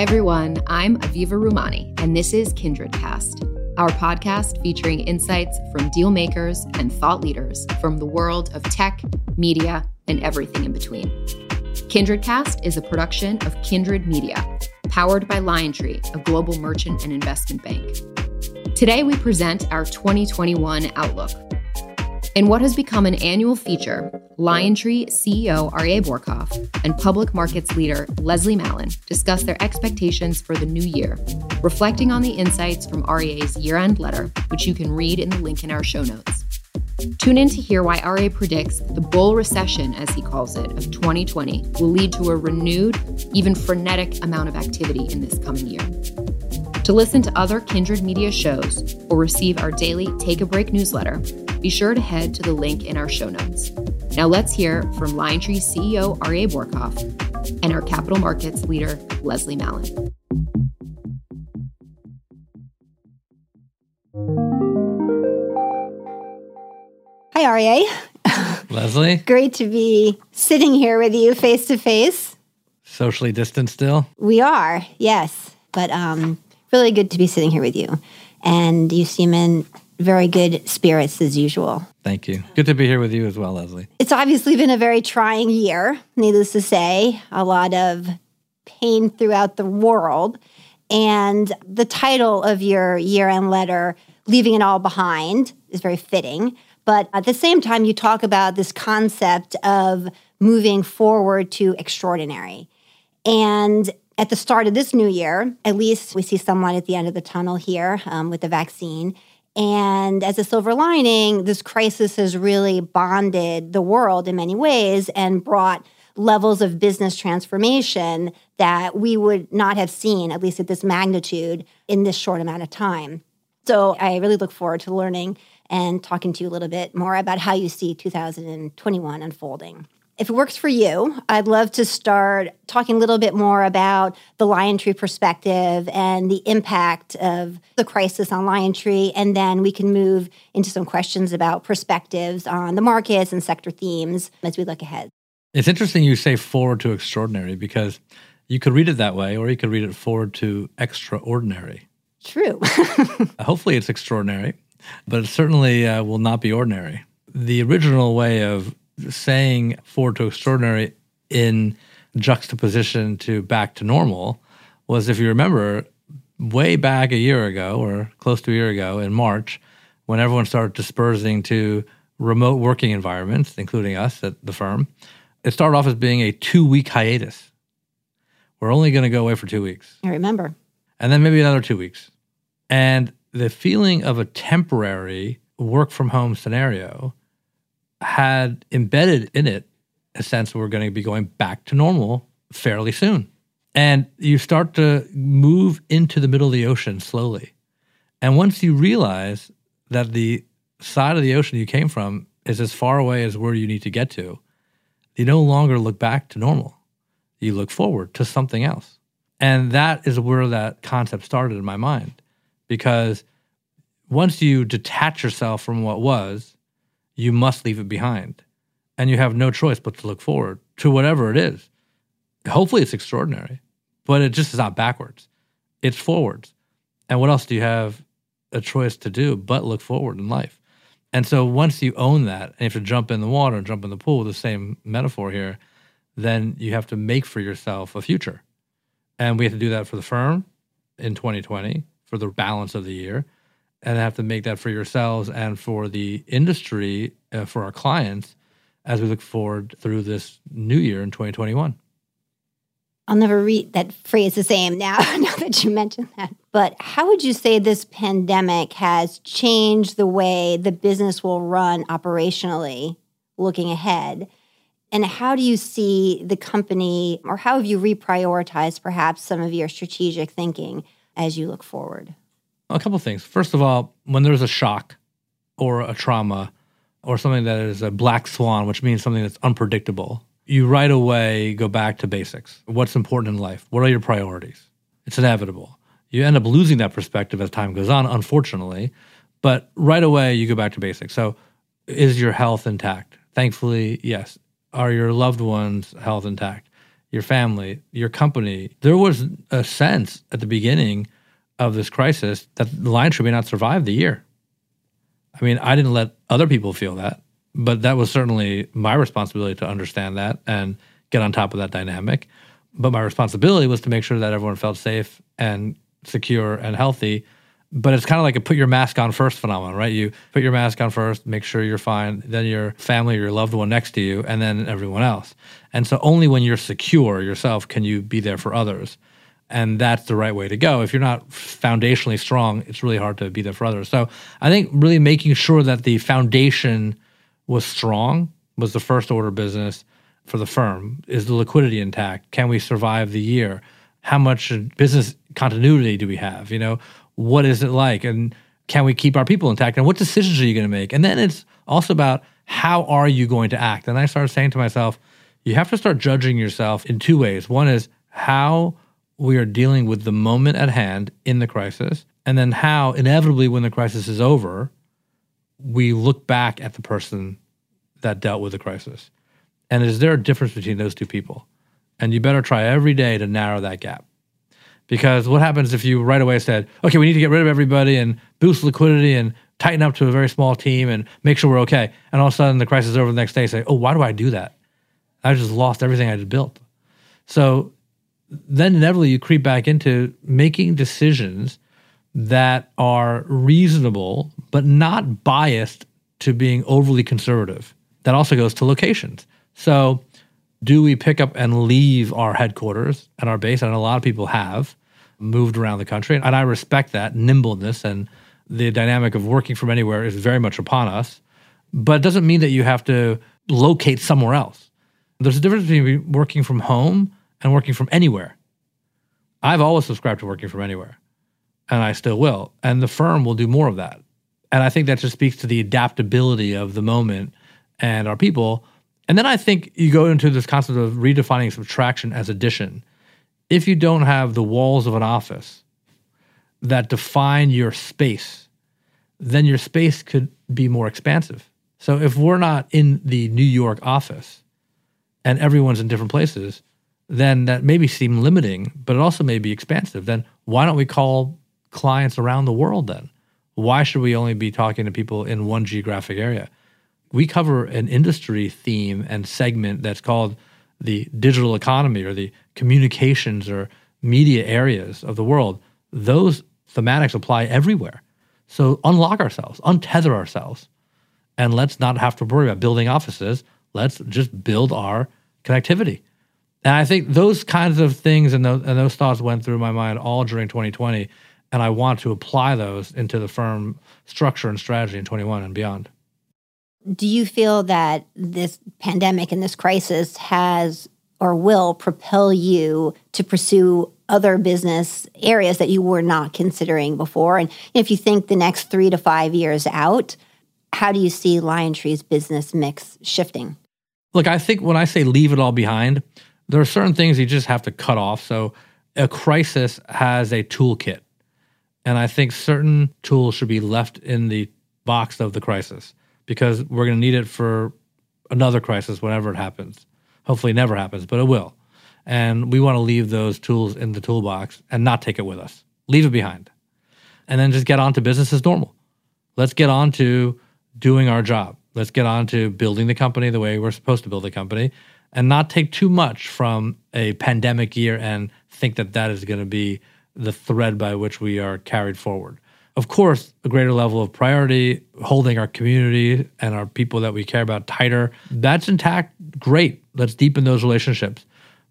Hi, everyone. I'm Aviva Rumani, and this is Kindred Cast, our podcast featuring insights from deal makers and thought leaders from the world of tech, media, and everything in between. Kindred Cast is a production of Kindred Media, powered by LionTree, a global merchant and investment bank. Today, we present our 2021 outlook in what has become an annual feature, LionTree CEO Aryeh Bourkoff and public markets leader Leslie Mallon discuss their expectations for the new year, reflecting on the insights from Aryeh's year end letter, which you can read in the link in our show notes. Tune in to hear why Aryeh predicts the bull recession, as he calls it, of 2020 will lead to a renewed, even frenetic amount of activity in this coming year. To listen to other Kindred Media shows or receive our daily Take a Break newsletter, be sure to head to the link in our show notes. Now let's hear from LionTree CEO Aryeh Bourkoff and our capital markets leader Leslie Mallon. Hi, Aryeh. Leslie. Great to be sitting here with you face to face. Socially distant still? We are, yes. But um, really good to be sitting here with you. And you seem in very good spirits as usual. Thank you. Good to be here with you as well, Leslie. It's obviously been a very trying year, needless to say, a lot of pain throughout the world. And the title of your year end letter, Leaving It All Behind, is very fitting. But at the same time, you talk about this concept of moving forward to extraordinary. And at the start of this new year, at least we see some light at the end of the tunnel here um, with the vaccine. And as a silver lining, this crisis has really bonded the world in many ways and brought levels of business transformation that we would not have seen, at least at this magnitude, in this short amount of time. So I really look forward to learning and talking to you a little bit more about how you see 2021 unfolding if it works for you, I'd love to start talking a little bit more about the LionTree perspective and the impact of the crisis on LionTree. And then we can move into some questions about perspectives on the markets and sector themes as we look ahead. It's interesting you say forward to extraordinary because you could read it that way, or you could read it forward to extraordinary. True. Hopefully, it's extraordinary, but it certainly uh, will not be ordinary. The original way of saying forward to extraordinary in juxtaposition to back to normal was if you remember way back a year ago or close to a year ago in March when everyone started dispersing to remote working environments including us at the firm it started off as being a 2 week hiatus. We're only going to go away for 2 weeks. I remember. And then maybe another 2 weeks. And the feeling of a temporary work from home scenario had embedded in it a sense we're going to be going back to normal fairly soon. And you start to move into the middle of the ocean slowly. And once you realize that the side of the ocean you came from is as far away as where you need to get to, you no longer look back to normal. You look forward to something else. And that is where that concept started in my mind. Because once you detach yourself from what was you must leave it behind. And you have no choice but to look forward to whatever it is. Hopefully, it's extraordinary, but it just is not backwards, it's forwards. And what else do you have a choice to do but look forward in life? And so once you own that, and you have to jump in the water and jump in the pool, the same metaphor here, then you have to make for yourself a future. And we have to do that for the firm in 2020 for the balance of the year and have to make that for yourselves and for the industry, uh, for our clients, as we look forward through this new year in 2021. I'll never read that phrase the same now, now that you mentioned that. But how would you say this pandemic has changed the way the business will run operationally looking ahead? And how do you see the company, or how have you reprioritized perhaps some of your strategic thinking as you look forward? A couple things. First of all, when there's a shock or a trauma or something that is a black swan, which means something that's unpredictable, you right away go back to basics. What's important in life? What are your priorities? It's inevitable. You end up losing that perspective as time goes on, unfortunately, but right away you go back to basics. So, is your health intact? Thankfully, yes. Are your loved ones' health intact? your family, your company. There was a sense at the beginning of this crisis that the Lion should may not survive the year. I mean, I didn't let other people feel that, but that was certainly my responsibility to understand that and get on top of that dynamic. But my responsibility was to make sure that everyone felt safe and secure and healthy. But it's kind of like a put your mask on first phenomenon, right? You put your mask on first, make sure you're fine, then your family or your loved one next to you, and then everyone else. And so only when you're secure yourself can you be there for others. And that's the right way to go. If you're not foundationally strong, it's really hard to be there for others. So I think really making sure that the foundation was strong was the first order business for the firm. Is the liquidity intact? Can we survive the year? How much business continuity do we have? You know, what is it like? And can we keep our people intact? And what decisions are you going to make? And then it's also about how are you going to act? And I started saying to myself, you have to start judging yourself in two ways. One is how we are dealing with the moment at hand in the crisis, and then how inevitably when the crisis is over, we look back at the person that dealt with the crisis. And is there a difference between those two people? And you better try every day to narrow that gap. Because what happens if you right away said, okay, we need to get rid of everybody and boost liquidity and tighten up to a very small team and make sure we're okay. And all of a sudden the crisis is over the next day, say, oh, why do I do that? I just lost everything I just built. So then inevitably you creep back into making decisions that are reasonable, but not biased to being overly conservative. That also goes to locations. So, do we pick up and leave our headquarters and our base? And a lot of people have moved around the country. And I respect that nimbleness and the dynamic of working from anywhere is very much upon us. But it doesn't mean that you have to locate somewhere else. There's a difference between working from home and working from anywhere. I've always subscribed to working from anywhere, and I still will. And the firm will do more of that. And I think that just speaks to the adaptability of the moment and our people. And then I think you go into this concept of redefining subtraction as addition. If you don't have the walls of an office that define your space, then your space could be more expansive. So if we're not in the New York office and everyone's in different places, then that maybe seem limiting, but it also may be expansive. Then why don't we call clients around the world then? Why should we only be talking to people in one geographic area? We cover an industry theme and segment that's called the digital economy or the communications or media areas of the world. Those thematics apply everywhere. So unlock ourselves, untether ourselves, and let's not have to worry about building offices. Let's just build our connectivity. And I think those kinds of things and those, and those thoughts went through my mind all during 2020. And I want to apply those into the firm structure and strategy in 21 and beyond. Do you feel that this pandemic and this crisis has or will propel you to pursue other business areas that you were not considering before? And if you think the next three to five years out, how do you see LionTree's business mix shifting? Look, I think when I say leave it all behind, there are certain things you just have to cut off. So a crisis has a toolkit. And I think certain tools should be left in the box of the crisis because we're going to need it for another crisis whenever it happens. Hopefully, it never happens, but it will. And we want to leave those tools in the toolbox and not take it with us. Leave it behind. And then just get on to business as normal. Let's get on to doing our job. Let's get on to building the company the way we're supposed to build the company and not take too much from a pandemic year and think that that is going to be the thread by which we are carried forward. Of course, a greater level of priority, holding our community and our people that we care about tighter, that's intact. Great. Let's deepen those relationships.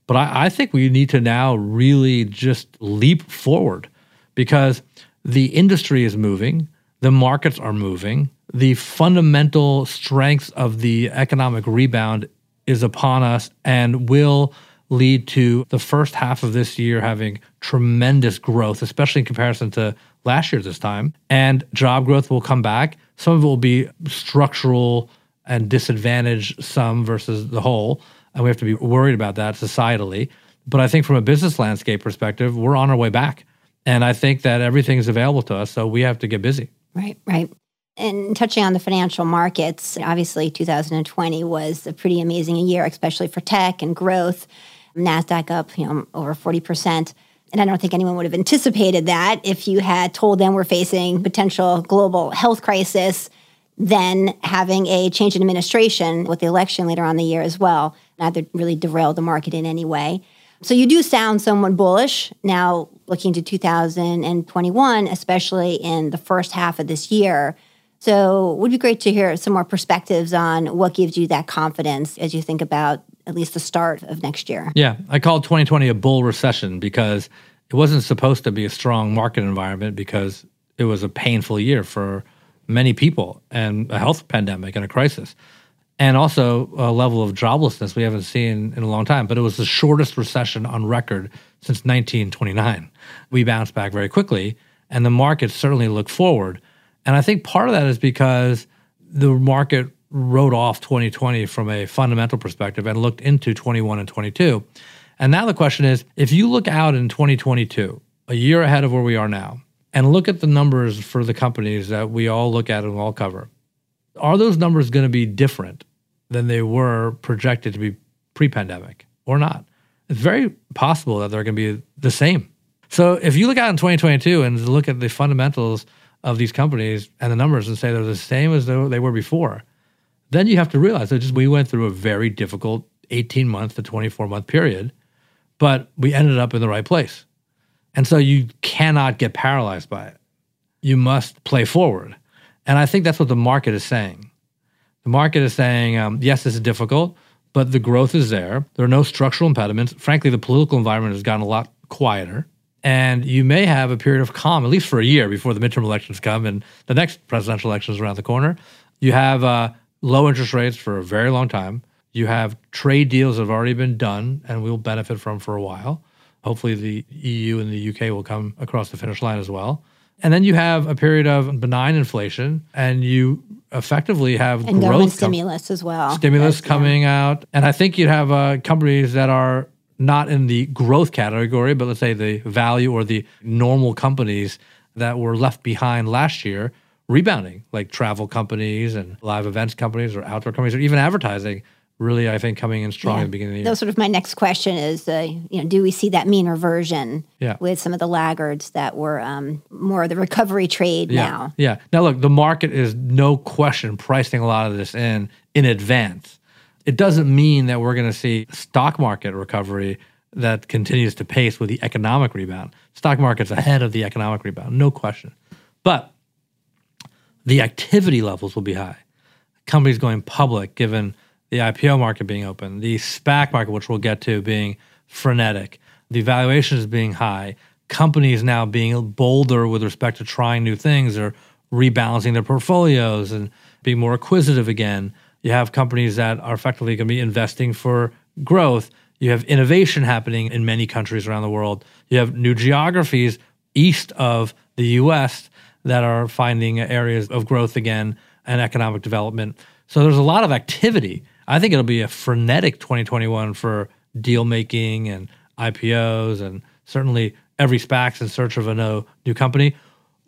But I, I think we need to now really just leap forward because the industry is moving, the markets are moving, the fundamental strengths of the economic rebound is upon us and will lead to the first half of this year having tremendous growth, especially in comparison to last year this time. And job growth will come back. Some of it will be structural and disadvantage some versus the whole. And we have to be worried about that societally. But I think from a business landscape perspective, we're on our way back. And I think that everything is available to us. So we have to get busy. Right, right. And touching on the financial markets, obviously 2020 was a pretty amazing year, especially for tech and growth. NASDAQ up, you know, over 40%. And I don't think anyone would have anticipated that if you had told them we're facing potential global health crisis, then having a change in administration with the election later on the year as well. Neither really derailed the market in any way. So you do sound somewhat bullish now looking to 2021, especially in the first half of this year. So it would be great to hear some more perspectives on what gives you that confidence as you think about at least the start of next year. Yeah, I called 2020 a bull recession because it wasn't supposed to be a strong market environment because it was a painful year for many people and a health pandemic and a crisis. And also a level of joblessness we haven't seen in a long time. But it was the shortest recession on record since 1929. We bounced back very quickly, and the markets certainly look forward. And I think part of that is because the market wrote off 2020 from a fundamental perspective and looked into 21 and 22. And now the question is if you look out in 2022, a year ahead of where we are now, and look at the numbers for the companies that we all look at and all cover, are those numbers going to be different than they were projected to be pre pandemic or not? It's very possible that they're going to be the same. So if you look out in 2022 and look at the fundamentals of these companies and the numbers and say they're the same as they were before, then you have to realize that just we went through a very difficult 18 month to 24 month period, but we ended up in the right place. And so you cannot get paralyzed by it. You must play forward. And I think that's what the market is saying. The market is saying, um, yes, this is difficult, but the growth is there. There are no structural impediments. Frankly, the political environment has gotten a lot quieter. And you may have a period of calm, at least for a year before the midterm elections come and the next presidential election is around the corner. You have uh, low interest rates for a very long time. You have trade deals that have already been done and we'll benefit from for a while. Hopefully, the EU and the UK will come across the finish line as well. And then you have a period of benign inflation, and you effectively have and growth com- stimulus as well. Stimulus coming yeah. out, and I think you'd have uh, companies that are not in the growth category, but let's say the value or the normal companies that were left behind last year rebounding, like travel companies and live events companies or outdoor companies or even advertising. Really, I think coming in strong yeah. at the beginning of the year. That was sort of my next question: is uh, you know, do we see that mean reversion yeah. with some of the laggards that were um, more the recovery trade yeah. now? Yeah. Now, look, the market is no question pricing a lot of this in in advance. It doesn't mean that we're going to see stock market recovery that continues to pace with the economic rebound. Stock market's ahead of the economic rebound, no question. But the activity levels will be high. Companies going public, given the IPO market being open, the SPAC market, which we'll get to, being frenetic, the valuations being high, companies now being bolder with respect to trying new things or rebalancing their portfolios and being more acquisitive again. You have companies that are effectively going to be investing for growth. You have innovation happening in many countries around the world. You have new geographies east of the US that are finding areas of growth again and economic development. So there's a lot of activity. I think it'll be a frenetic 2021 for deal making and IPOs, and certainly every SPAC's in search of a new company.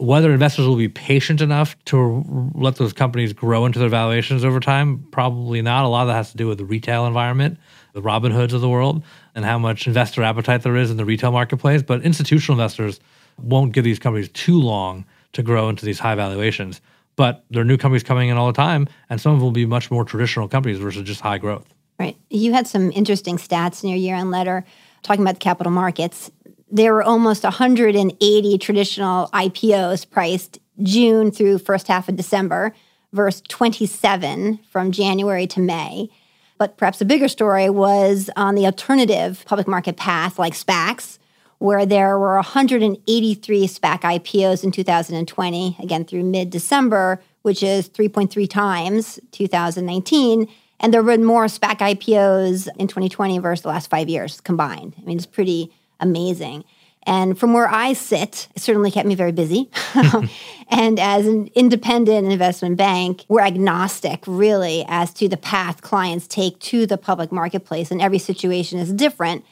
Whether investors will be patient enough to let those companies grow into their valuations over time, probably not. A lot of that has to do with the retail environment, the Robinhoods of the world, and how much investor appetite there is in the retail marketplace. But institutional investors won't give these companies too long to grow into these high valuations. But there are new companies coming in all the time, and some of them will be much more traditional companies versus just high growth. Right. You had some interesting stats in your year end letter talking about the capital markets. There were almost 180 traditional IPOs priced June through first half of December versus 27 from January to May. But perhaps a bigger story was on the alternative public market path like SPACs, where there were 183 SPAC IPOs in 2020, again through mid December, which is 3.3 times 2019. And there were more SPAC IPOs in 2020 versus the last five years combined. I mean, it's pretty amazing. And from where I sit, it certainly kept me very busy. and as an independent investment bank, we're agnostic really as to the path clients take to the public marketplace. And every situation is different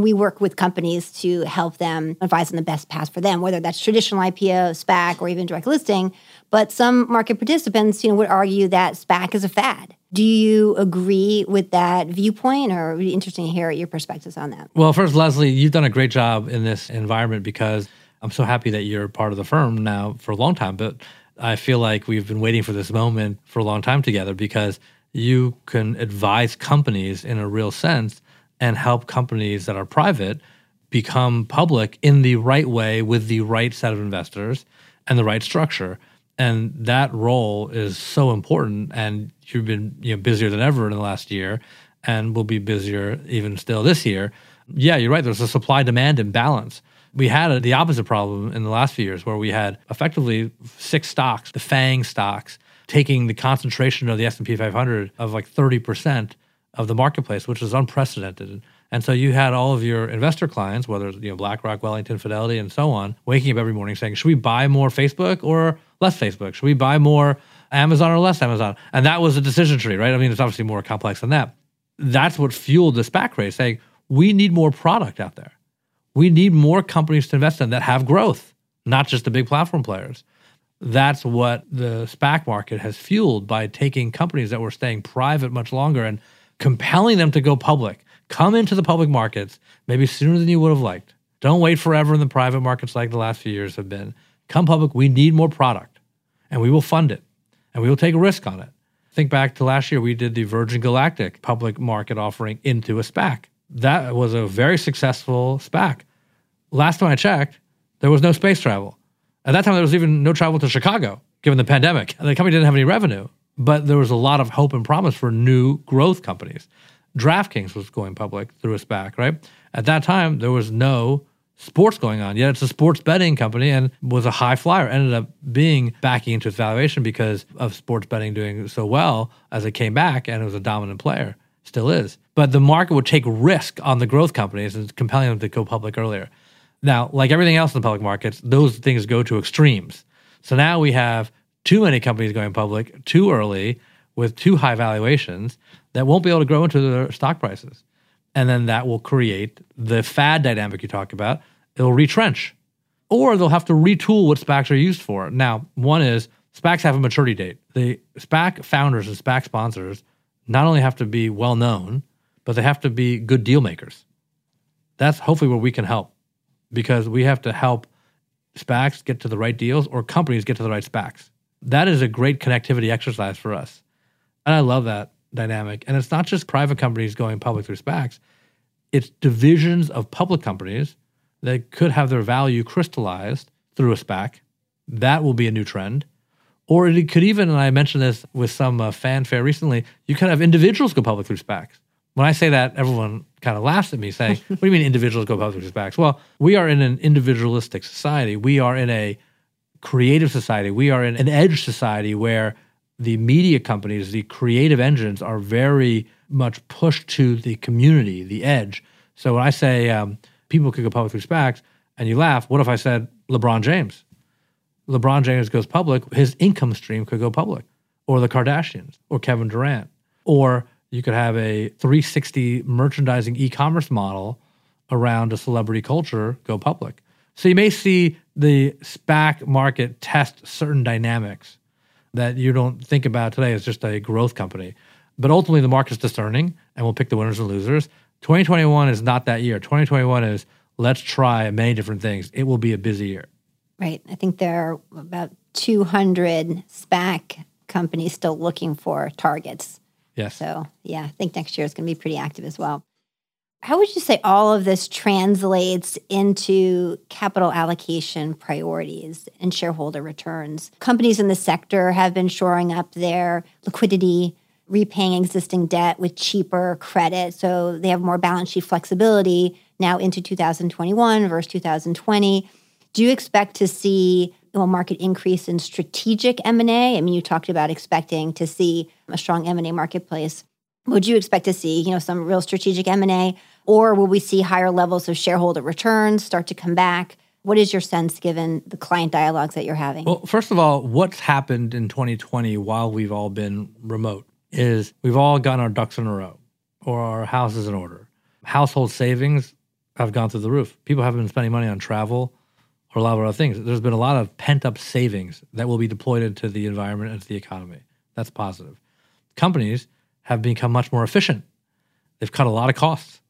we work with companies to help them advise on the best path for them, whether that's traditional IPO, SPAC, or even direct listing. But some market participants, you know, would argue that SPAC is a fad. Do you agree with that viewpoint, or would be interesting to hear your perspectives on that? Well, first, Leslie, you've done a great job in this environment because I'm so happy that you're part of the firm now for a long time. But I feel like we've been waiting for this moment for a long time together because you can advise companies in a real sense and help companies that are private become public in the right way with the right set of investors and the right structure and that role is so important and you've been you know busier than ever in the last year and will be busier even still this year. Yeah you're right. There's a supply demand imbalance. We had a, the opposite problem in the last few years where we had effectively six stocks the fang stocks taking the concentration of the s&p 500 of like 30% of the marketplace which is unprecedented. And so you had all of your investor clients, whether it's you know BlackRock, Wellington, Fidelity, and so on, waking up every morning saying, "Should we buy more Facebook or less Facebook? Should we buy more Amazon or less Amazon?" And that was a decision tree, right? I mean, it's obviously more complex than that. That's what fueled the SPAC race, saying we need more product out there. We need more companies to invest in that have growth, not just the big platform players. That's what the SPAC market has fueled by taking companies that were staying private much longer and compelling them to go public Come into the public markets maybe sooner than you would have liked. Don't wait forever in the private markets like the last few years have been. Come public. We need more product and we will fund it and we will take a risk on it. Think back to last year, we did the Virgin Galactic public market offering into a SPAC. That was a very successful SPAC. Last time I checked, there was no space travel. At that time, there was even no travel to Chicago, given the pandemic. The company didn't have any revenue, but there was a lot of hope and promise for new growth companies. DraftKings was going public through a SPAC, right? At that time, there was no sports going on. Yet it's a sports betting company and was a high flyer. Ended up being backing into its valuation because of sports betting doing so well as it came back and it was a dominant player. Still is. But the market would take risk on the growth companies and compelling them to go public earlier. Now, like everything else in the public markets, those things go to extremes. So now we have too many companies going public too early with too high valuations that won't be able to grow into their stock prices. And then that will create the fad dynamic you talk about. It'll retrench. Or they'll have to retool what SPACs are used for. Now, one is SPACs have a maturity date. The SPAC founders and SPAC sponsors not only have to be well known, but they have to be good deal makers. That's hopefully where we can help because we have to help SPACs get to the right deals or companies get to the right SPACs. That is a great connectivity exercise for us. And I love that dynamic. And it's not just private companies going public through SPACs, it's divisions of public companies that could have their value crystallized through a SPAC. That will be a new trend. Or it could even, and I mentioned this with some uh, fanfare recently, you could have individuals go public through SPACs. When I say that, everyone kind of laughs at me saying, What do you mean individuals go public through SPACs? Well, we are in an individualistic society. We are in a creative society. We are in an edge society where the media companies, the creative engines are very much pushed to the community, the edge. So when I say um, people could go public through SPACs, and you laugh, what if I said LeBron James? LeBron James goes public, his income stream could go public, or the Kardashians, or Kevin Durant, or you could have a 360 merchandising e-commerce model around a celebrity culture go public. So you may see the SPAC market test certain dynamics that you don't think about today as just a growth company. But ultimately, the market's discerning and we'll pick the winners and losers. 2021 is not that year. 2021 is let's try many different things. It will be a busy year. Right. I think there are about 200 SPAC companies still looking for targets. Yes. So, yeah, I think next year is going to be pretty active as well. How would you say all of this translates into capital allocation priorities and shareholder returns? Companies in the sector have been shoring up their liquidity, repaying existing debt with cheaper credit. So they have more balance sheet flexibility now into 2021 versus 2020. Do you expect to see a market increase in strategic M&A? I mean, you talked about expecting to see a strong M&A marketplace. Would you expect to see, you know, some real strategic M&A or will we see higher levels of shareholder returns start to come back? What is your sense given the client dialogues that you're having? Well, first of all, what's happened in 2020 while we've all been remote is we've all gotten our ducks in a row or our houses in order. Household savings have gone through the roof. People haven't been spending money on travel or a lot of other things. There's been a lot of pent up savings that will be deployed into the environment and to the economy. That's positive. Companies have become much more efficient. They've cut a lot of costs.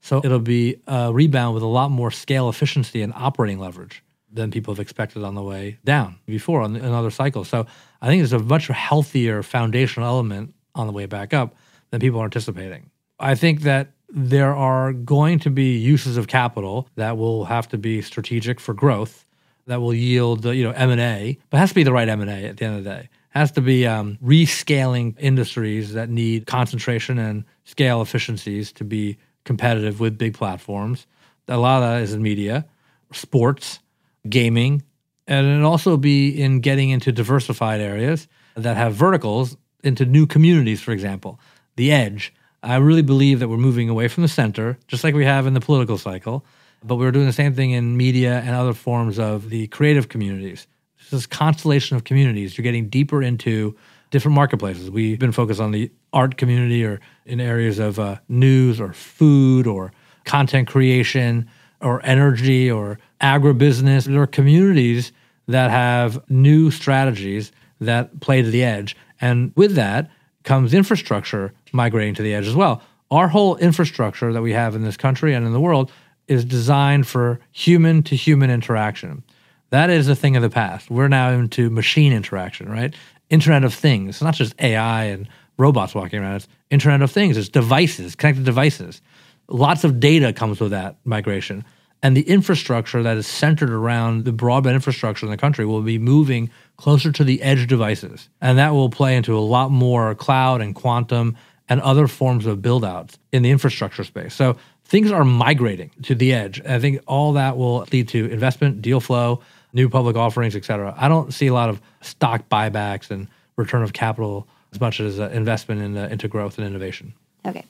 So it'll be a rebound with a lot more scale efficiency and operating leverage than people have expected on the way down before on another cycle. So I think it's a much healthier foundational element on the way back up than people are anticipating. I think that there are going to be uses of capital that will have to be strategic for growth that will yield you know m&a but has to be the right m&a at the end of the day has to be um, rescaling industries that need concentration and scale efficiencies to be competitive with big platforms a lot of that is in media sports gaming and it also be in getting into diversified areas that have verticals into new communities for example the edge I really believe that we're moving away from the center, just like we have in the political cycle, but we're doing the same thing in media and other forms of the creative communities. This constellation of communities. You're getting deeper into different marketplaces. We've been focused on the art community or in areas of uh, news or food or content creation or energy or agribusiness. There are communities that have new strategies that play to the edge. And with that comes infrastructure migrating to the edge as well. Our whole infrastructure that we have in this country and in the world is designed for human to human interaction. That is a thing of the past. We're now into machine interaction, right? Internet of Things. It's not just AI and robots walking around. It's Internet of Things. It's devices, connected devices. Lots of data comes with that migration. And the infrastructure that is centered around the broadband infrastructure in the country will be moving closer to the edge devices. And that will play into a lot more cloud and quantum and other forms of build outs in the infrastructure space. So things are migrating to the edge. I think all that will lead to investment, deal flow, new public offerings, et cetera. I don't see a lot of stock buybacks and return of capital as much as uh, investment in, uh, into growth and innovation. Okay.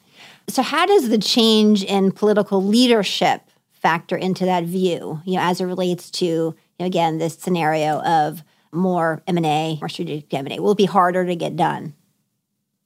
So, how does the change in political leadership factor into that view, you know, as it relates to, you know, again, this scenario of more M&A, more strategic M&A? Will it be harder to get done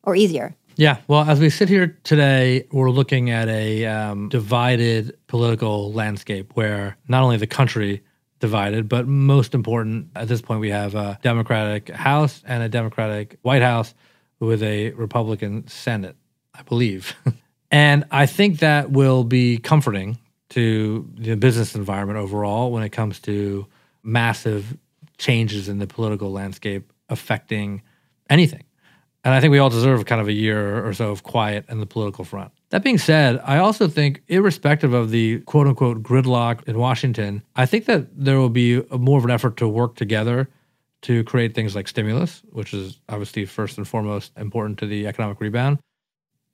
or easier? Yeah, well, as we sit here today, we're looking at a um, divided political landscape where not only the country divided, but most important at this point, we have a Democratic House and a Democratic White House with a Republican Senate, I believe. and I think that will be comforting to the business environment overall when it comes to massive changes in the political landscape affecting anything. And I think we all deserve kind of a year or so of quiet in the political front. That being said, I also think, irrespective of the quote unquote gridlock in Washington, I think that there will be more of an effort to work together to create things like stimulus, which is obviously first and foremost important to the economic rebound.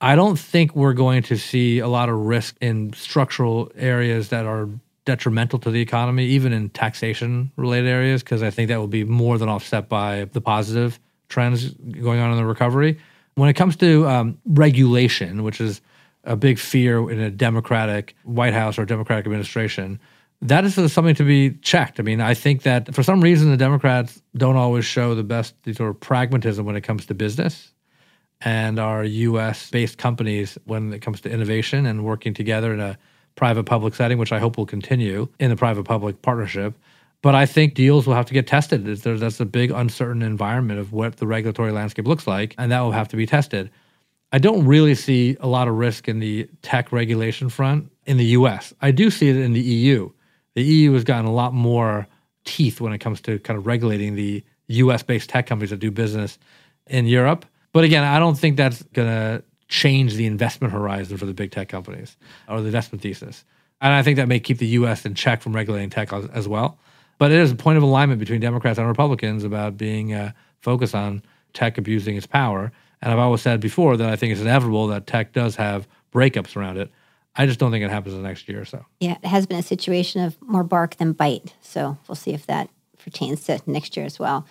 I don't think we're going to see a lot of risk in structural areas that are detrimental to the economy, even in taxation related areas, because I think that will be more than offset by the positive trends going on in the recovery. When it comes to um, regulation, which is a big fear in a Democratic White House or Democratic administration, that is something to be checked. I mean, I think that for some reason the Democrats don't always show the best sort of pragmatism when it comes to business and our US based companies when it comes to innovation and working together in a private public setting, which I hope will continue in the private public partnership. But I think deals will have to get tested. That's a big uncertain environment of what the regulatory landscape looks like, and that will have to be tested. I don't really see a lot of risk in the tech regulation front in the US. I do see it in the EU. The EU has gotten a lot more teeth when it comes to kind of regulating the US based tech companies that do business in Europe. But again, I don't think that's going to change the investment horizon for the big tech companies or the investment thesis. And I think that may keep the US in check from regulating tech as, as well. But it is a point of alignment between Democrats and Republicans about being uh, focused on tech abusing its power. And I've always said before that I think it's inevitable that tech does have breakups around it. I just don't think it happens in the next year or so. Yeah, it has been a situation of more bark than bite. So we'll see if that pertains to next year as well.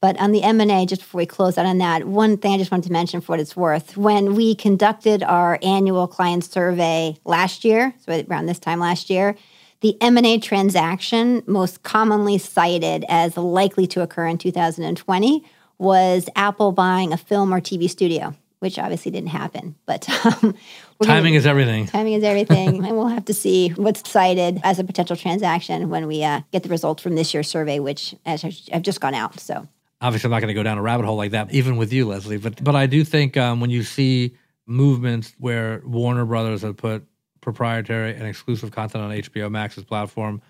But on the M&A, just before we close out on that, one thing I just wanted to mention for what it's worth. When we conducted our annual client survey last year, so around this time last year, the M&A transaction most commonly cited as likely to occur in 2020 was Apple buying a film or TV studio, which obviously didn't happen. But um, timing gonna, is everything. Timing is everything, and we'll have to see what's cited as a potential transaction when we uh, get the results from this year's survey, which has just gone out. So Obviously, I'm not going to go down a rabbit hole like that, even with you, Leslie. But but I do think um, when you see movements where Warner Brothers have put proprietary and exclusive content on HBO Max's platform,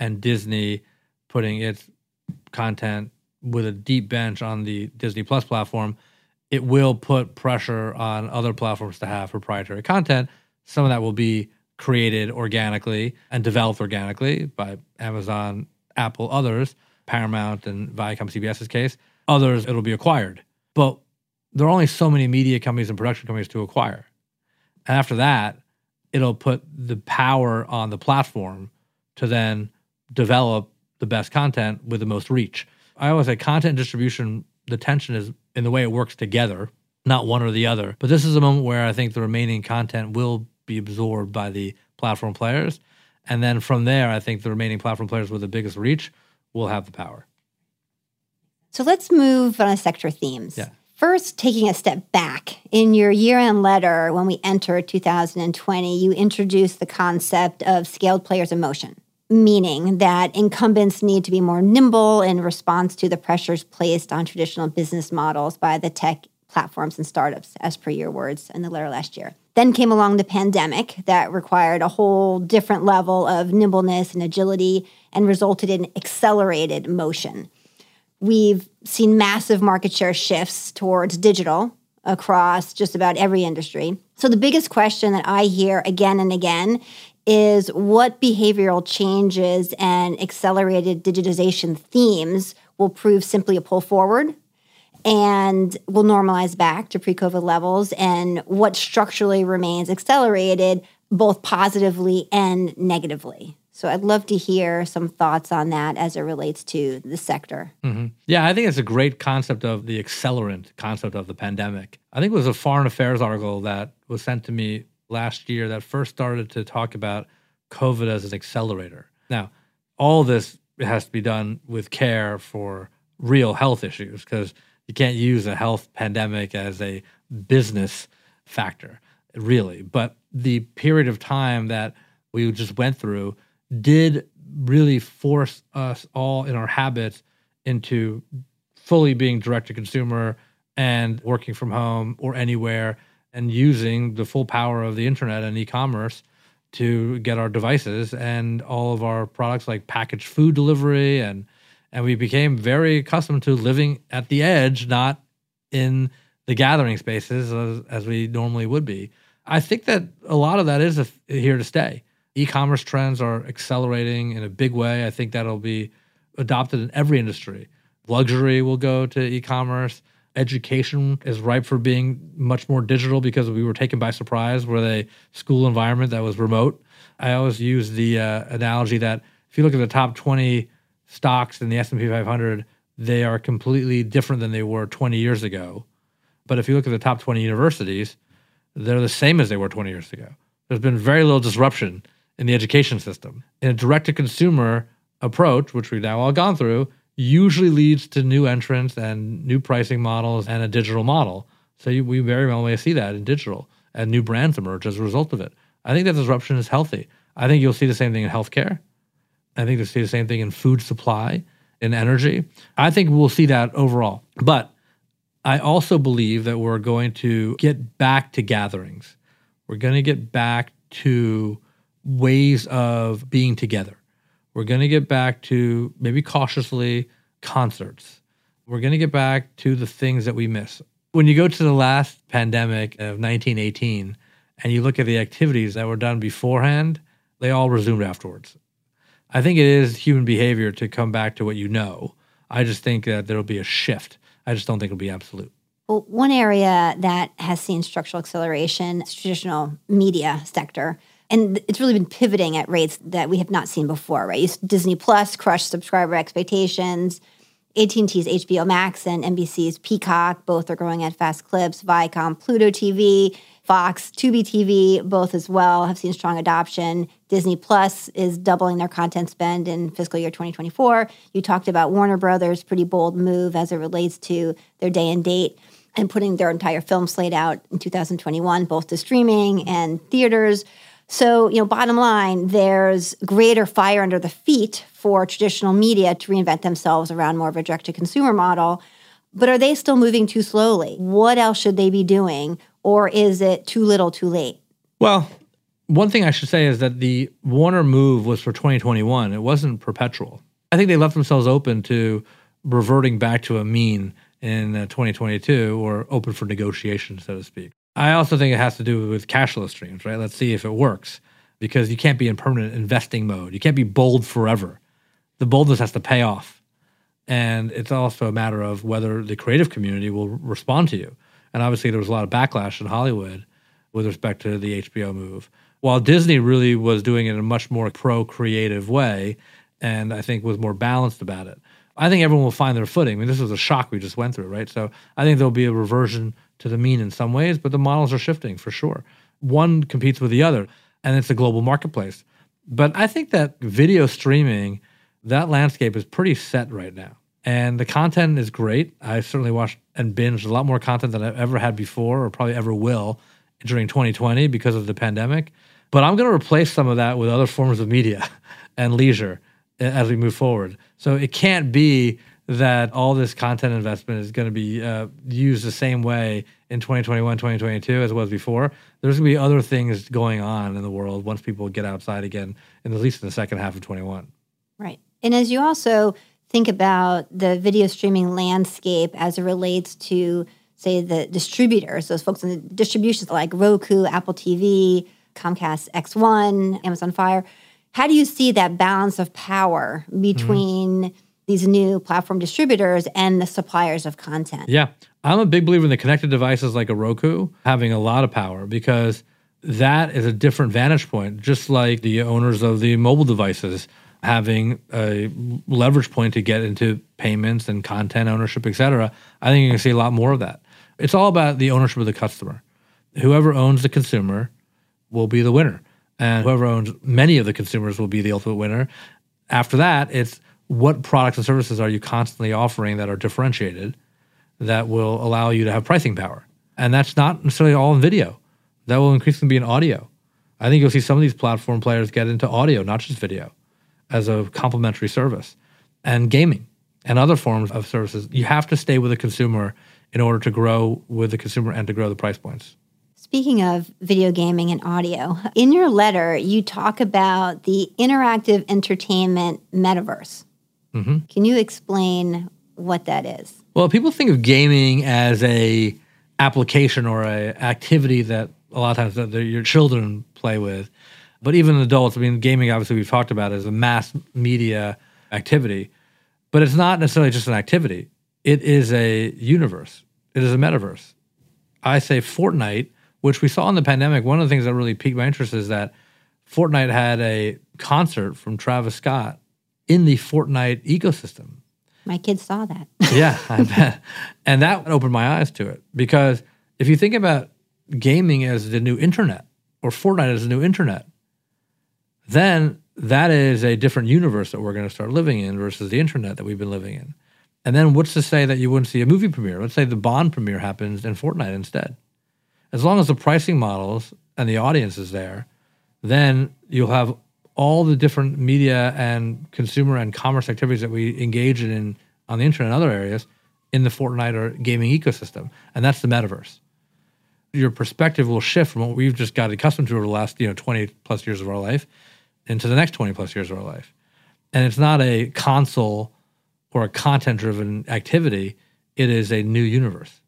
and Disney putting its content with a deep bench on the Disney Plus platform, it will put pressure on other platforms to have proprietary content. Some of that will be created organically and developed organically by Amazon, Apple, others, Paramount, and Viacom CBS's case. Others, it'll be acquired. But there are only so many media companies and production companies to acquire. And after that, it'll put the power on the platform to then develop the best content with the most reach. I always say content distribution, the tension is in the way it works together, not one or the other. But this is a moment where I think the remaining content will be absorbed by the platform players. And then from there, I think the remaining platform players with the biggest reach will have the power. So let's move on to sector themes. Yeah. First, taking a step back, in your year end letter when we entered 2020, you introduced the concept of scaled players in motion, meaning that incumbents need to be more nimble in response to the pressures placed on traditional business models by the tech platforms and startups, as per your words in the letter last year. Then came along the pandemic that required a whole different level of nimbleness and agility and resulted in accelerated motion. We've seen massive market share shifts towards digital across just about every industry. So, the biggest question that I hear again and again is what behavioral changes and accelerated digitization themes will prove simply a pull forward and will normalize back to pre COVID levels, and what structurally remains accelerated both positively and negatively. So I'd love to hear some thoughts on that as it relates to the sector. Mm-hmm. Yeah, I think it's a great concept of the accelerant concept of the pandemic. I think it was a foreign affairs article that was sent to me last year that first started to talk about COVID as an accelerator. Now, all this has to be done with care for real health issues because you can't use a health pandemic as a business factor, really. But the period of time that we just went through did really force us all in our habits into fully being direct to consumer and working from home or anywhere and using the full power of the internet and e-commerce to get our devices and all of our products like packaged food delivery and and we became very accustomed to living at the edge not in the gathering spaces as, as we normally would be i think that a lot of that is a, here to stay e-commerce trends are accelerating in a big way. I think that'll be adopted in every industry. Luxury will go to e-commerce. Education is ripe for being much more digital because we were taken by surprise with a school environment that was remote. I always use the uh, analogy that if you look at the top 20 stocks in the S&P 500, they are completely different than they were 20 years ago. But if you look at the top 20 universities, they're the same as they were 20 years ago. There's been very little disruption in the education system. In a direct to consumer approach, which we've now all gone through, usually leads to new entrants and new pricing models and a digital model. So you, we very well may see that in digital and new brands emerge as a result of it. I think that disruption is healthy. I think you'll see the same thing in healthcare. I think you'll see the same thing in food supply, in energy. I think we'll see that overall. But I also believe that we're going to get back to gatherings. We're going to get back to ways of being together. We're going to get back to maybe cautiously concerts. We're going to get back to the things that we miss. When you go to the last pandemic of 1918 and you look at the activities that were done beforehand, they all resumed afterwards. I think it is human behavior to come back to what you know. I just think that there'll be a shift. I just don't think it'll be absolute. Well, one area that has seen structural acceleration is traditional media sector and it's really been pivoting at rates that we have not seen before right disney plus crushed subscriber expectations AT&T's HBO Max and NBC's Peacock both are growing at fast clips. Viacom, Pluto TV, Fox, Tubi TV, both as well have seen strong adoption. Disney Plus is doubling their content spend in fiscal year 2024. You talked about Warner Brothers' pretty bold move as it relates to their day and date and putting their entire film slate out in 2021, both to streaming and theaters. So, you know, bottom line, there's greater fire under the feet for traditional media to reinvent themselves around more of a direct to consumer model. But are they still moving too slowly? What else should they be doing? Or is it too little too late? Well, one thing I should say is that the Warner move was for 2021. It wasn't perpetual. I think they left themselves open to reverting back to a mean in uh, 2022 or open for negotiation, so to speak. I also think it has to do with cash flow streams, right? Let's see if it works because you can't be in permanent investing mode. You can't be bold forever. The boldness has to pay off. And it's also a matter of whether the creative community will respond to you. And obviously, there was a lot of backlash in Hollywood with respect to the HBO move. While Disney really was doing it in a much more pro creative way, and I think was more balanced about it. I think everyone will find their footing. I mean, this was a shock we just went through, right? So I think there'll be a reversion to the mean in some ways, but the models are shifting for sure. One competes with the other, and it's a global marketplace. But I think that video streaming, that landscape is pretty set right now. And the content is great. I certainly watched and binged a lot more content than I've ever had before or probably ever will during 2020 because of the pandemic. But I'm going to replace some of that with other forms of media and leisure as we move forward. So it can't be that all this content investment is going to be uh, used the same way in 2021, 2022 as it was before. There's going to be other things going on in the world once people get outside again, at least in the second half of 21. Right. And as you also think about the video streaming landscape as it relates to, say, the distributors, those folks in the distributions like Roku, Apple TV, Comcast X1, Amazon Fire, how do you see that balance of power between mm-hmm. these new platform distributors and the suppliers of content? Yeah. I'm a big believer in the connected devices like a Roku having a lot of power because that is a different vantage point, just like the owners of the mobile devices having a leverage point to get into payments and content ownership, et cetera. I think you're going to see a lot more of that. It's all about the ownership of the customer. Whoever owns the consumer will be the winner and whoever owns many of the consumers will be the ultimate winner. After that, it's what products and services are you constantly offering that are differentiated that will allow you to have pricing power. And that's not necessarily all in video. That will increasingly be in audio. I think you'll see some of these platform players get into audio, not just video, as a complementary service, and gaming and other forms of services. You have to stay with the consumer in order to grow with the consumer and to grow the price points. Speaking of video gaming and audio, in your letter, you talk about the interactive entertainment metaverse. Mm-hmm. Can you explain what that is? Well, people think of gaming as a application or a activity that a lot of times that your children play with, but even adults. I mean, gaming obviously we've talked about as a mass media activity, but it's not necessarily just an activity. It is a universe. It is a metaverse. I say Fortnite which we saw in the pandemic. One of the things that really piqued my interest is that Fortnite had a concert from Travis Scott in the Fortnite ecosystem. My kids saw that. yeah, I bet. And that opened my eyes to it because if you think about gaming as the new internet or Fortnite as the new internet, then that is a different universe that we're going to start living in versus the internet that we've been living in. And then what's to say that you wouldn't see a movie premiere? Let's say the Bond premiere happens in Fortnite instead as long as the pricing models and the audience is there, then you'll have all the different media and consumer and commerce activities that we engage in, on the internet and other areas in the Fortnite or gaming ecosystem. And that's the metaverse. Your perspective will shift from what we've just got accustomed to over the last, you know, 20 plus years of our life into the next 20 plus years of our life. And it's not a console or a content driven activity, it is a new universe.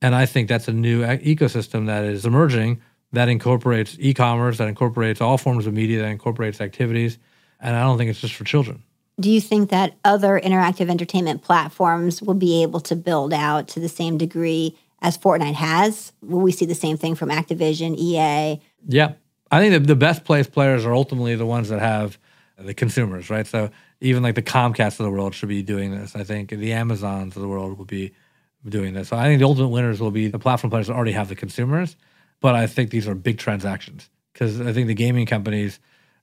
And I think that's a new ecosystem that is emerging that incorporates e commerce, that incorporates all forms of media, that incorporates activities. And I don't think it's just for children. Do you think that other interactive entertainment platforms will be able to build out to the same degree as Fortnite has? Will we see the same thing from Activision, EA? Yeah. I think the, the best placed players are ultimately the ones that have the consumers, right? So even like the Comcast of the world should be doing this. I think the Amazons of the world will be doing this. So I think the ultimate winners will be the platform players that already have the consumers. But I think these are big transactions because I think the gaming companies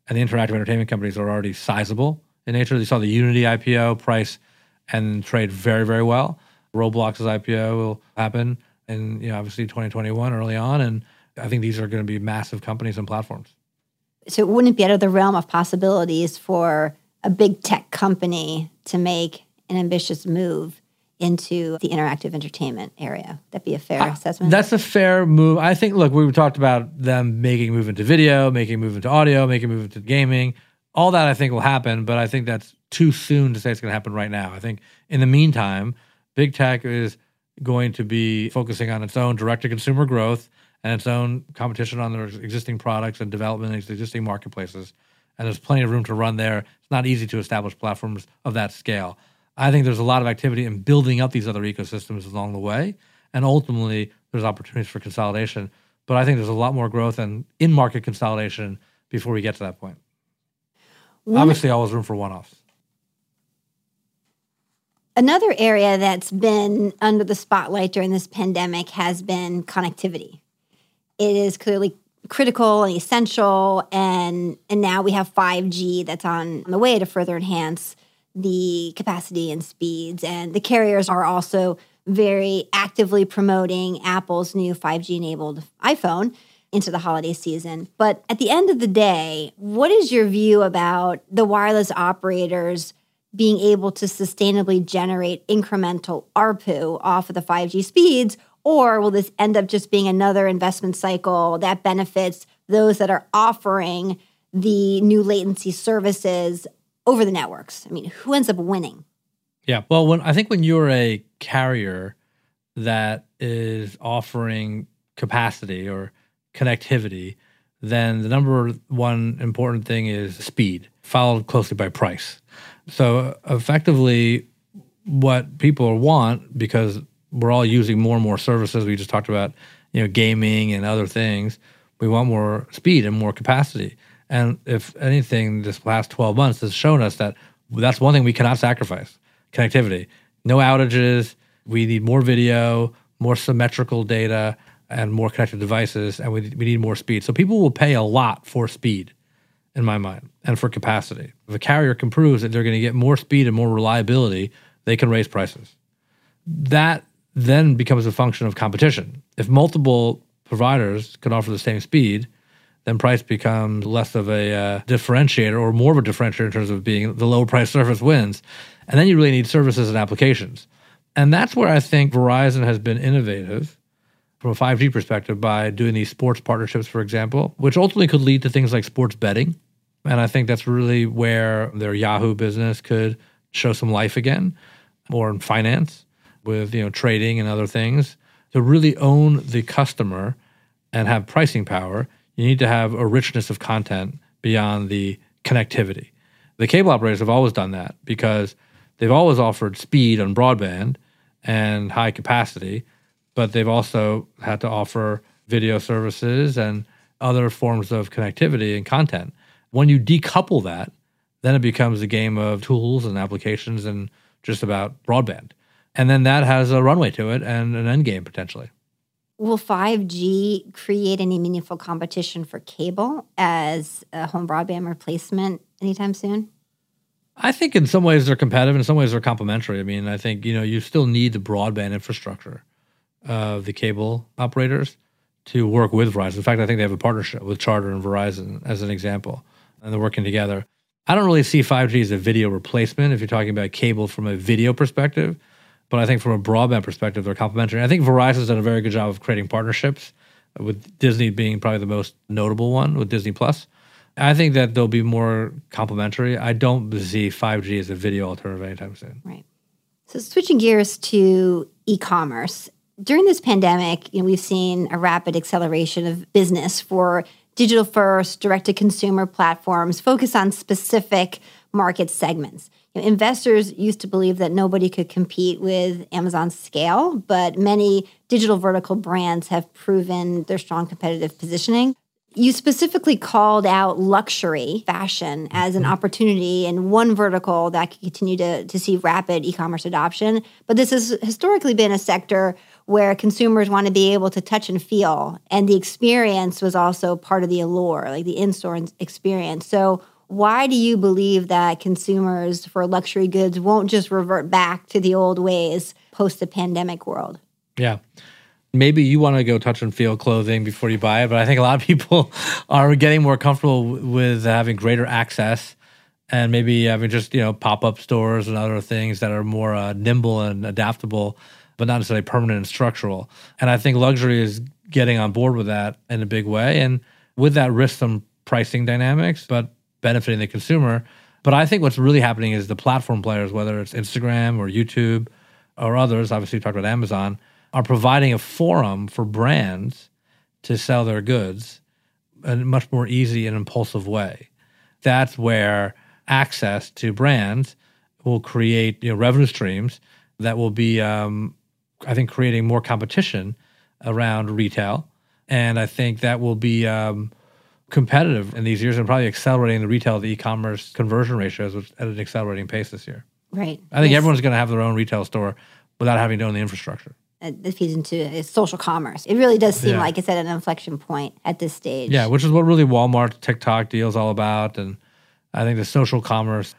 and the interactive entertainment companies are already sizable in nature. You saw the Unity IPO price and trade very, very well. Roblox's IPO will happen in you know obviously 2021 early on, and I think these are going to be massive companies and platforms. So it wouldn't be out of the realm of possibilities for a big tech company to make an ambitious move into the interactive entertainment area. That'd be a fair uh, assessment. That's a fair move. I think. Look, we talked about them making move into video, making move into audio, making move into gaming. All that I think will happen, but I think that's too soon to say it's going to happen right now. I think in the meantime, big tech is going to be focusing on its own direct to consumer growth and its own competition on their existing products and development in existing marketplaces. And there's plenty of room to run there. It's not easy to establish platforms of that scale. I think there's a lot of activity in building up these other ecosystems along the way. And ultimately, there's opportunities for consolidation. But I think there's a lot more growth and in market consolidation before we get to that point. One, Obviously, always room for one offs. Another area that's been under the spotlight during this pandemic has been connectivity. It is clearly critical and essential and and now we have 5G that's on the way to further enhance the capacity and speeds and the carriers are also very actively promoting Apple's new 5G enabled iPhone into the holiday season. But at the end of the day, what is your view about the wireless operators being able to sustainably generate incremental ARPU off of the 5G speeds? Or will this end up just being another investment cycle that benefits those that are offering the new latency services over the networks? I mean, who ends up winning? Yeah. Well, when I think when you're a carrier that is offering capacity or connectivity, then the number one important thing is speed, followed closely by price. So effectively, what people want because we're all using more and more services. We just talked about you know gaming and other things. We want more speed and more capacity. And if anything, this last 12 months has shown us that that's one thing we cannot sacrifice connectivity. No outages. We need more video, more symmetrical data, and more connected devices, and we, we need more speed. So people will pay a lot for speed, in my mind, and for capacity. If a carrier can prove that they're going to get more speed and more reliability, they can raise prices. That then becomes a function of competition. If multiple providers can offer the same speed, then price becomes less of a uh, differentiator or more of a differentiator in terms of being the lower price service wins. And then you really need services and applications. And that's where I think Verizon has been innovative from a 5G perspective by doing these sports partnerships, for example, which ultimately could lead to things like sports betting. And I think that's really where their Yahoo business could show some life again, or in finance with you know trading and other things. To really own the customer and have pricing power, you need to have a richness of content beyond the connectivity. The cable operators have always done that because they've always offered speed on broadband and high capacity, but they've also had to offer video services and other forms of connectivity and content. When you decouple that, then it becomes a game of tools and applications and just about broadband and then that has a runway to it and an end game potentially. Will 5G create any meaningful competition for cable as a home broadband replacement anytime soon? I think in some ways they're competitive, in some ways they're complementary. I mean, I think you know you still need the broadband infrastructure of the cable operators to work with Verizon. In fact, I think they have a partnership with Charter and Verizon as an example, and they're working together. I don't really see 5G as a video replacement if you're talking about cable from a video perspective. But I think from a broadband perspective, they're complementary. I think Verizon's done a very good job of creating partnerships, with Disney being probably the most notable one with Disney Plus. I think that they'll be more complementary. I don't see 5G as a video alternative anytime soon. Right. So switching gears to e-commerce. During this pandemic, you know, we've seen a rapid acceleration of business for digital first, direct to consumer platforms focused on specific market segments. You know, investors used to believe that nobody could compete with Amazon's scale, but many digital vertical brands have proven their strong competitive positioning. You specifically called out luxury fashion as an mm-hmm. opportunity in one vertical that could continue to, to see rapid e commerce adoption. But this has historically been a sector where consumers want to be able to touch and feel. And the experience was also part of the allure, like the in store experience. So, why do you believe that consumers for luxury goods won't just revert back to the old ways post the pandemic world? Yeah. Maybe you want to go touch and feel clothing before you buy it, but I think a lot of people are getting more comfortable with having greater access and maybe having just you know pop up stores and other things that are more uh, nimble and adaptable, but not necessarily permanent and structural. And I think luxury is getting on board with that in a big way, and with that risk some pricing dynamics, but benefiting the consumer. But I think what's really happening is the platform players, whether it's Instagram or YouTube or others, obviously we talked about Amazon, are providing a forum for brands to sell their goods in a much more easy and impulsive way. That's where access to brands will create you know, revenue streams that will be, um, I think, creating more competition around retail. And I think that will be um, competitive in these years and probably accelerating the retail to e-commerce conversion ratios at an accelerating pace this year. Right. I think yes. everyone's going to have their own retail store without having to own the infrastructure. It feeds into social commerce. It really does seem yeah. like it's at an inflection point at this stage. Yeah, which is what really Walmart TikTok deal is all about. And I think the social commerce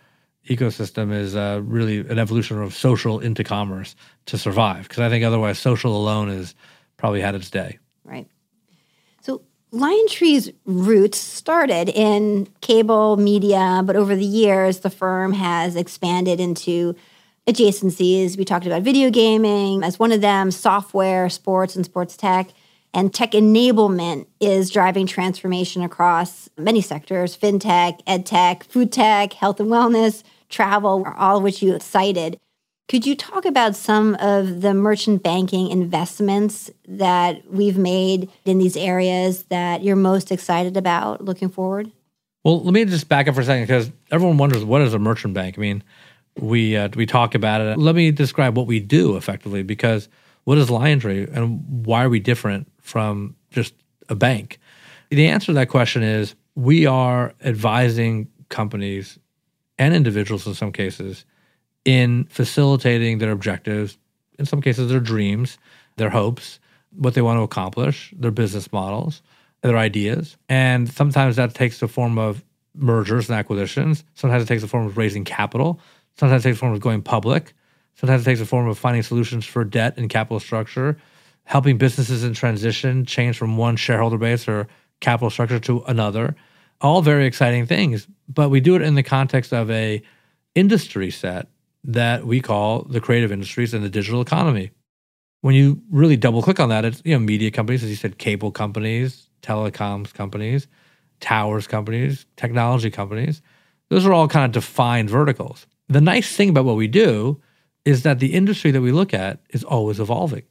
ecosystem is uh, really an evolution of social into commerce to survive. Because I think otherwise, social alone is probably had its day. Right. So LionTree's roots started in cable media, but over the years, the firm has expanded into adjacencies. We talked about video gaming as one of them, software, sports, and sports tech. And tech enablement is driving transformation across many sectors fintech, ed tech, food tech, health and wellness, travel, all of which you cited. Could you talk about some of the merchant banking investments that we've made in these areas that you're most excited about looking forward? Well, let me just back up for a second because everyone wonders what is a merchant bank. I mean, we uh, we talk about it. Let me describe what we do effectively because what is LionTree and why are we different from just a bank? The answer to that question is we are advising companies and individuals in some cases in facilitating their objectives, in some cases their dreams, their hopes, what they want to accomplish, their business models, their ideas. And sometimes that takes the form of mergers and acquisitions. Sometimes it takes the form of raising capital. Sometimes it takes the form of going public. Sometimes it takes the form of finding solutions for debt and capital structure, helping businesses in transition change from one shareholder base or capital structure to another. All very exciting things, but we do it in the context of a industry set that we call the creative industries and the digital economy. When you really double click on that, it's you know media companies, as you said, cable companies, telecoms companies, towers companies, technology companies. Those are all kind of defined verticals. The nice thing about what we do is that the industry that we look at is always evolving.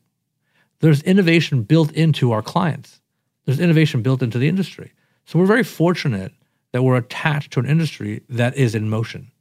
There's innovation built into our clients. There's innovation built into the industry. So we're very fortunate that we're attached to an industry that is in motion.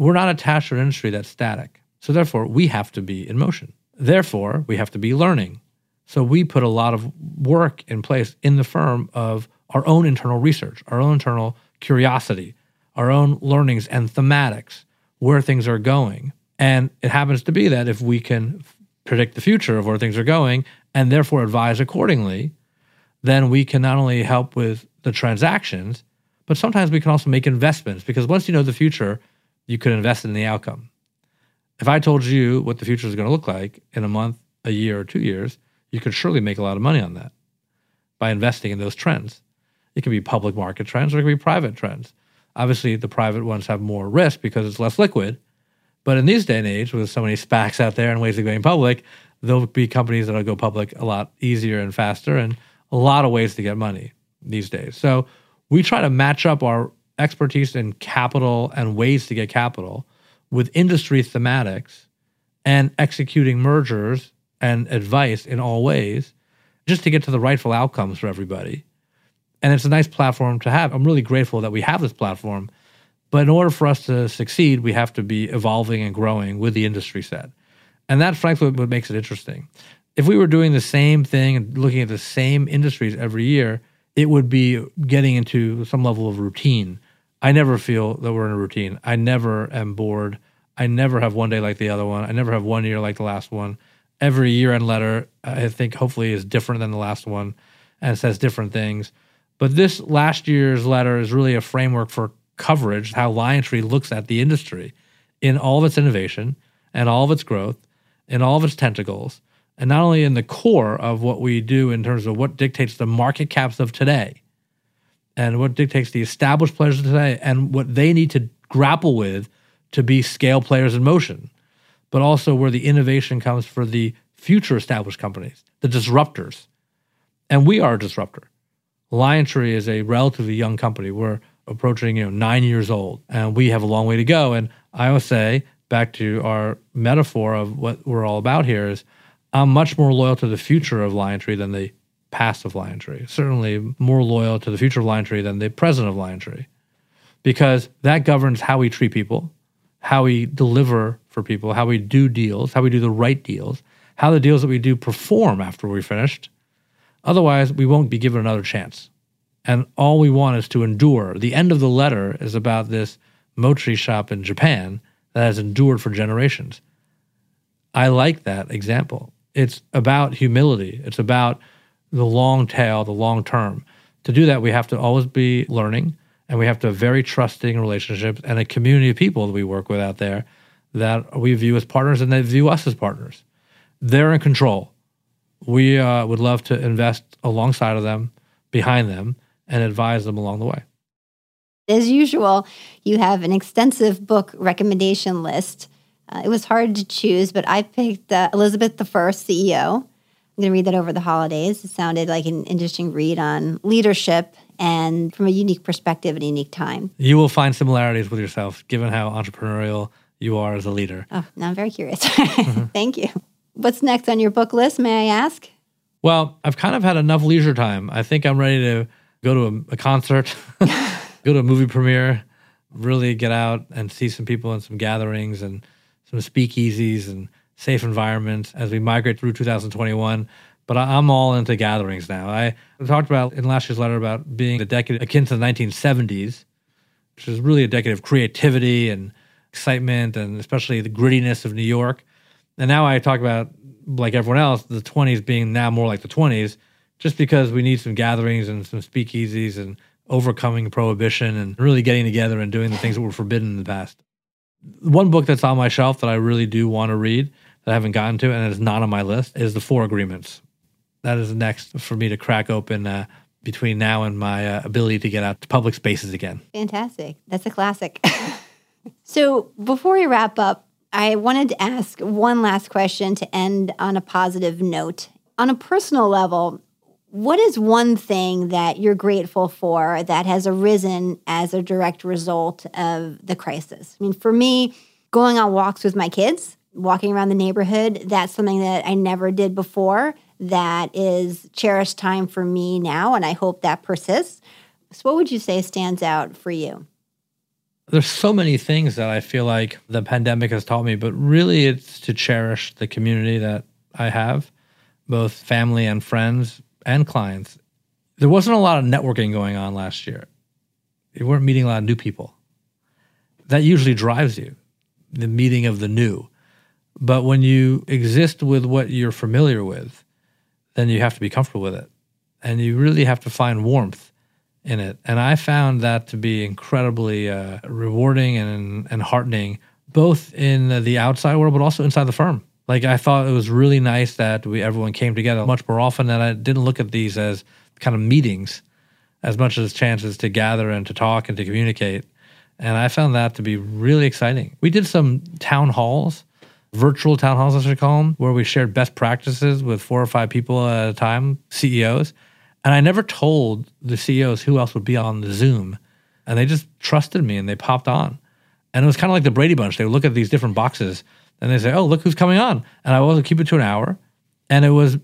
We're not attached to an industry that's static. So therefore, we have to be in motion. Therefore, we have to be learning. So we put a lot of work in place in the firm of our own internal research, our own internal curiosity, our own learnings and thematics, where things are going. And it happens to be that if we can predict the future of where things are going and therefore advise accordingly, then we can not only help with the transactions, but sometimes we can also make investments because once you know the future, you could invest in the outcome. If I told you what the future is going to look like in a month, a year, or two years, you could surely make a lot of money on that by investing in those trends. It can be public market trends or it can be private trends. Obviously, the private ones have more risk because it's less liquid. But in these day and age, with so many SPACs out there and ways of going public, there'll be companies that'll go public a lot easier and faster and a lot of ways to get money these days. So we try to match up our expertise in capital and ways to get capital with industry thematics and executing mergers and advice in all ways just to get to the rightful outcomes for everybody. And it's a nice platform to have. I'm really grateful that we have this platform. But in order for us to succeed, we have to be evolving and growing with the industry set. And that's frankly what makes it interesting. If we were doing the same thing and looking at the same industries every year, it would be getting into some level of routine I never feel that we're in a routine. I never am bored. I never have one day like the other one. I never have one year like the last one. Every year end letter, I think hopefully is different than the last one and says different things. But this last year's letter is really a framework for coverage, how LionTree looks at the industry in all of its innovation and all of its growth and all of its tentacles, and not only in the core of what we do in terms of what dictates the market caps of today, and what dictates the established players today and what they need to grapple with to be scale players in motion, but also where the innovation comes for the future established companies, the disruptors. And we are a disruptor. LionTree is a relatively young company. We're approaching, you know, nine years old, and we have a long way to go. And I always say, back to our metaphor of what we're all about here, is I'm much more loyal to the future of LionTree than the past of LionTree. Certainly more loyal to the future of LionTree than the present of LionTree, because that governs how we treat people, how we deliver for people, how we do deals, how we do the right deals, how the deals that we do perform after we're finished. Otherwise, we won't be given another chance. And all we want is to endure. The end of the letter is about this mochi shop in Japan that has endured for generations. I like that example. It's about humility, it's about the long tail, the long term. To do that, we have to always be learning and we have to have very trusting relationships and a community of people that we work with out there that we view as partners and they view us as partners. They're in control. We uh, would love to invest alongside of them, behind them, and advise them along the way. As usual, you have an extensive book recommendation list. Uh, it was hard to choose, but I picked uh, Elizabeth I, CEO. Going to read that over the holidays. It sounded like an interesting read on leadership and from a unique perspective and unique time. You will find similarities with yourself, given how entrepreneurial you are as a leader. Oh, now I'm very curious. mm-hmm. Thank you. What's next on your book list, may I ask? Well, I've kind of had enough leisure time. I think I'm ready to go to a, a concert, go to a movie premiere, really get out and see some people in some gatherings and some speakeasies and safe environment as we migrate through 2021. But I, am all into gatherings now. I talked about in last year's letter about being a decade akin to the 1970s, which is really a decade of creativity and excitement and especially the grittiness of New York. And now I talk about, like everyone else, the 20s being now more like the 20s just because we need some gatherings and some speakeasies and overcoming prohibition and really getting together and doing the things that were forbidden in the past. One book that's on my shelf that I really do want to read that I haven't gotten to and it's not on my list is The Four Agreements. That is next for me to crack open uh, between now and my uh, ability to get out to public spaces again. Fantastic. That's a classic. so before we wrap up, I wanted to ask one last question to end on a positive note. On a personal level, what is one thing that you're grateful for that has arisen as a direct result of the crisis? I mean, for me, going on walks with my kids, walking around the neighborhood, that's something that I never did before. That is cherished time for me now, and I hope that persists. So, what would you say stands out for you? There's so many things that I feel like the pandemic has taught me, but really it's to cherish the community that I have, both family and friends, and clients, there wasn't a lot of networking going on last year. You weren't meeting a lot of new people. That usually drives you, the meeting of the new. But when you exist with what you're familiar with, then you have to be comfortable with it. And you really have to find warmth in it. And I found that to be incredibly uh, rewarding and, and heartening, both in the outside world, but also inside the firm. Like I thought it was really nice that we everyone came together much more often, and I didn't look at these as kind of meetings as much as chances to gather and to talk and to communicate. And I found that to be really exciting. We did some town halls, virtual town halls, I should call them, where we shared best practices with four or five people at a time, CEOs. And I never told the CEOs who else would be on the Zoom. And they just trusted me and they popped on. And it was kind of like the Brady Bunch. They would look at these different boxes and they say, "Oh, look who's coming on," and I will keep it to an hour, and it was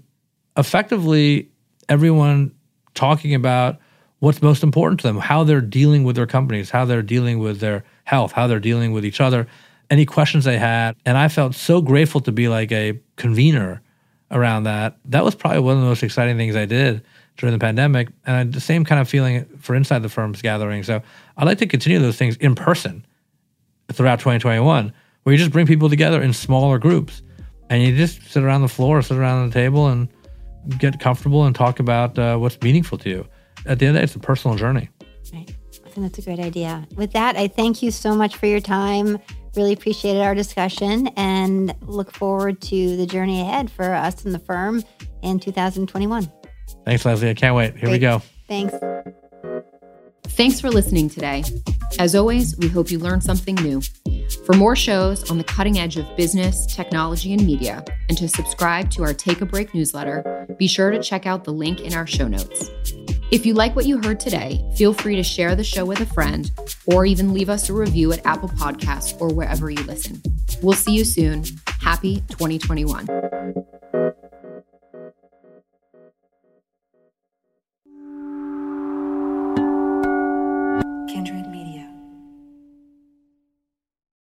effectively everyone talking about what's most important to them, how they're dealing with their companies, how they're dealing with their health, how they're dealing with each other, any questions they had, and I felt so grateful to be like a convener around that. That was probably one of the most exciting things I did during the pandemic, and the same kind of feeling for inside the firm's gathering. So I'd like to continue those things in person throughout 2021 where you just bring people together in smaller groups and you just sit around the floor, sit around the table, and get comfortable and talk about uh, what's meaningful to you. At the end of the day, it's a personal journey. Right. I think that's a great idea. With that, I thank you so much for your time. Really appreciated our discussion and look forward to the journey ahead for us and the firm in 2021. Thanks, Leslie. I can't wait. Here great. we go. Thanks. Thanks for listening today. As always, we hope you learned something new. For more shows on the cutting edge of business, technology, and media, and to subscribe to our Take a Break newsletter, be sure to check out the link in our show notes. If you like what you heard today, feel free to share the show with a friend or even leave us a review at Apple Podcasts or wherever you listen. We'll see you soon. Happy 2021.